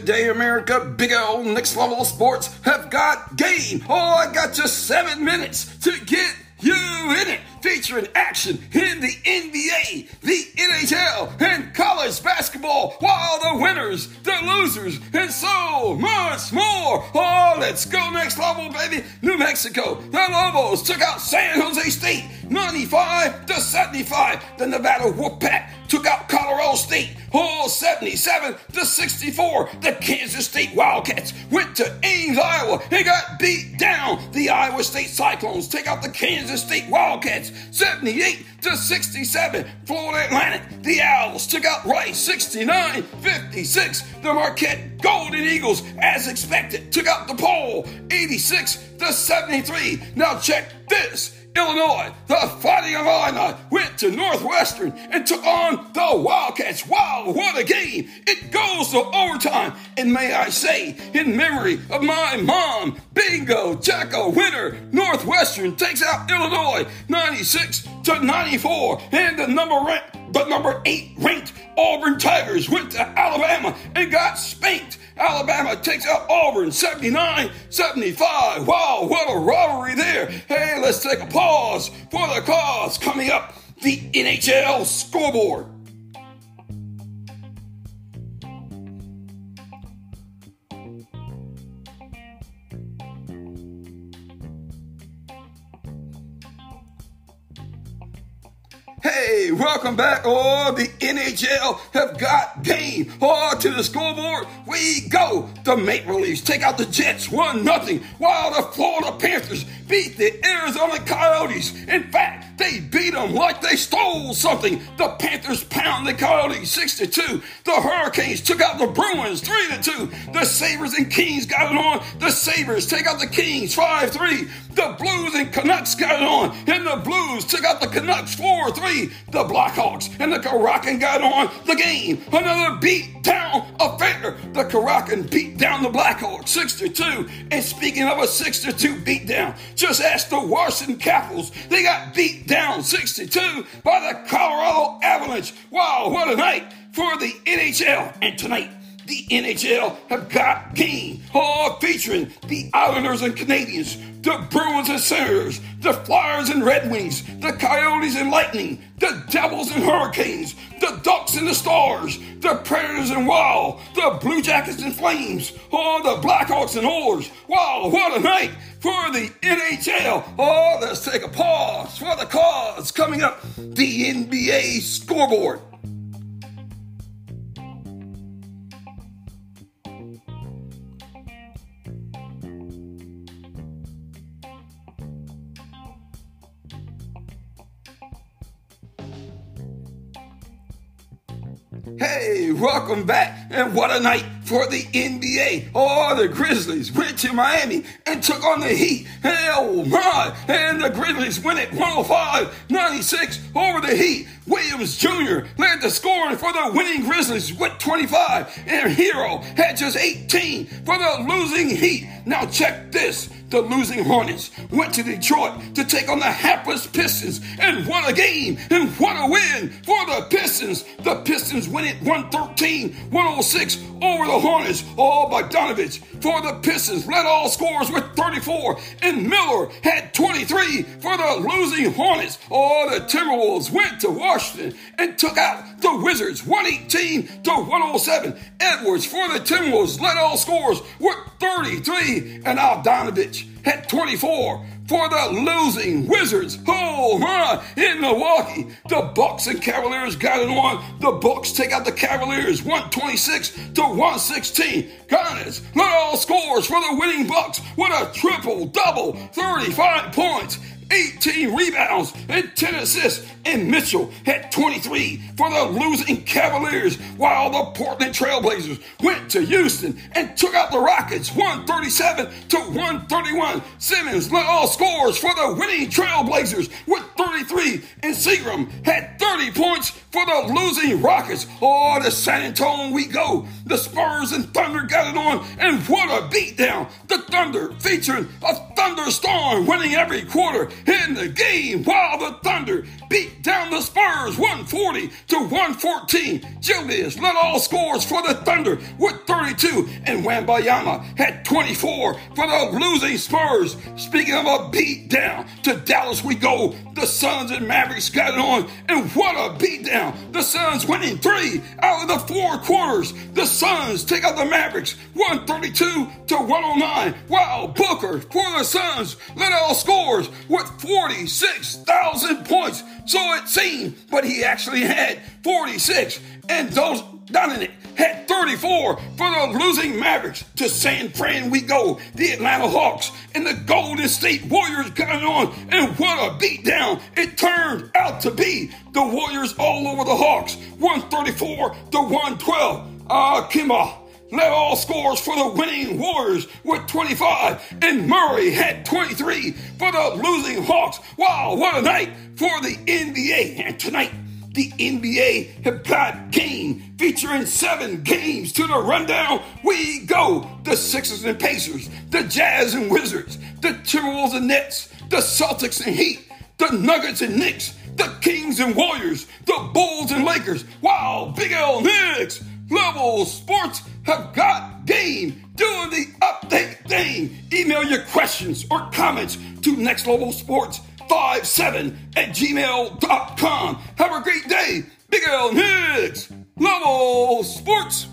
Today, America, Big L next level sports have got game. Oh, I got just seven minutes to get you in it. Featuring action in the NBA, the NHL, and college basketball, while the winners, the losers, and so much more. Oh, let's go next level, baby. New Mexico, the Lobos took out San Jose State 95 to 75. The Nevada Wolfpack took out Colorado State, oh, 77 to 64. The Kansas State Wildcats went to Ames, Iowa, and got beat down. The Iowa State Cyclones take out the Kansas State Wildcats, 78 to 67. Florida Atlantic, the Owls took out Rice, 69 56. The Marquette Golden Eagles, as expected, took out the DePaul, 86 to 73. Now check this. Illinois, the Fighting Illini, went to Northwestern and took on the Wildcats. Wow, what a game! It goes to overtime. And may I say, in memory of my mom, Bingo Jacko winner, Northwestern takes out Illinois 96 to 94. And the number ranked, the number eight ranked Auburn Tigers went to Alabama and got spanked. Alabama takes out Auburn 79 75. Wow, what a robbery there. Hey, let's take a pause for the cause. Coming up, the NHL scoreboard. Hey, welcome back. Oh, the NHL have got game. Oh, to the scoreboard we go. The Maple Leafs take out the Jets 1 0, while the Florida Panthers beat the Arizona Coyotes. In fact, they beat them like they stole something. The Panthers pound the Coyotes 6 2. The Hurricanes took out the Bruins 3 to 2. The Sabres and Kings got it on. The Sabres take out the Kings 5 3. The Blues and Canucks got it on. And the Blues took out the Canucks 4 3. The Blackhawks and the Kraken got on the game. Another beat down affair. The Kraken beat down the Blackhawks 6 to 2. And speaking of a 6 2 beat down, just ask the Washington Capitals. They got beat down 62 by the Colorado Avalanche. Wow, what a night for the NHL. And tonight, the NHL have got game, all featuring the Islanders and Canadiens, the Bruins and Senators, the Flyers and Red Wings, the Coyotes and Lightning, the Devils and Hurricanes, the Ducks and the Stars, the Predators and Wild, the Blue Jackets and Flames, all the Blackhawks and Oilers. Wow, what a night for the NHL. Oh, let's take a pause. Coming up, the NBA scoreboard. Hey, welcome back. And what a night for the NBA. Oh, the Grizzlies went to Miami and took on the Heat. Hell my. And the Grizzlies win it 105 96 over the Heat. Williams Jr. led the scoring for the winning Grizzlies with 25. And Herro had just 18 for the losing Heat. Now check this. The losing Hornets went to Detroit to take on the hapless Pistons and won a game and what a win for the Pistons. The Pistons win it 113 106 over the Hornets. Oh, all by Donovich for the Pistons led all scores with 34 and Miller had 23 for the losing Hornets. All the Timberwolves went to Washington and took out the Wizards 118 to 107. Edwards for the Timberwolves led all scores with 33 and Had 24 for the losing Wizards. Oh my! In Milwaukee, the Bucks and Cavaliers got it on. The Bucks take out the Cavaliers 126 to 116. Giannis led all scores for the winning Bucks with a triple double, 35 points. 18 rebounds and 10 assists, and Mitchell had 23 for the losing Cavaliers, while the Portland Trailblazers went to Houston and took out the Rockets 137 to 131. Simons led all scores for the winning Trailblazers with 33, and Seagram had 30 points for the losing Rockets. Oh, to San Antonio we go. The Spurs and Thunder got it on, and what a beatdown. The Thunder featuring a thunderstorm winning every quarter in the game. While the Thunder beat down the Spurs 140 to 114. Julius led all scores for the Thunder with 32, and Wembanyama had 24 for the losing Spurs. Speaking of a beat down, to Dallas we go. The Suns and Mavericks got it on, and what a beat down! The Suns winning three out of the four quarters. The Suns take out the Mavericks 132 to 109. Wow, Booker for the Suns led all scores with 46,000 points. So it seemed, but he actually had 46. And those Dominic had 34 for the losing Mavericks. To San Fran we go. The Atlanta Hawks and the Golden State Warriors got on. And what a beatdown it turned out to be. The Warriors all over the Hawks. 134 to 112. Ah, uh, led all scores for the winning Warriors with 25, and Murray had 23 for the losing Hawks. Wow, what a night for the NBA! And tonight, the NBA have got game featuring seven games to the rundown. We go the Sixers and Pacers, the Jazz and Wizards, the Timberwolves and Nets, the Celtics and Heat, the Nuggets and Knicks, the Kings and Warriors, the Bulls and Lakers. Wow, Big L Next, Level Sports have got game doing the update thing. Email your questions or comments to Next Level Sports 57 at gmail.com. Have a great day. Big L Hicks, Level Sports.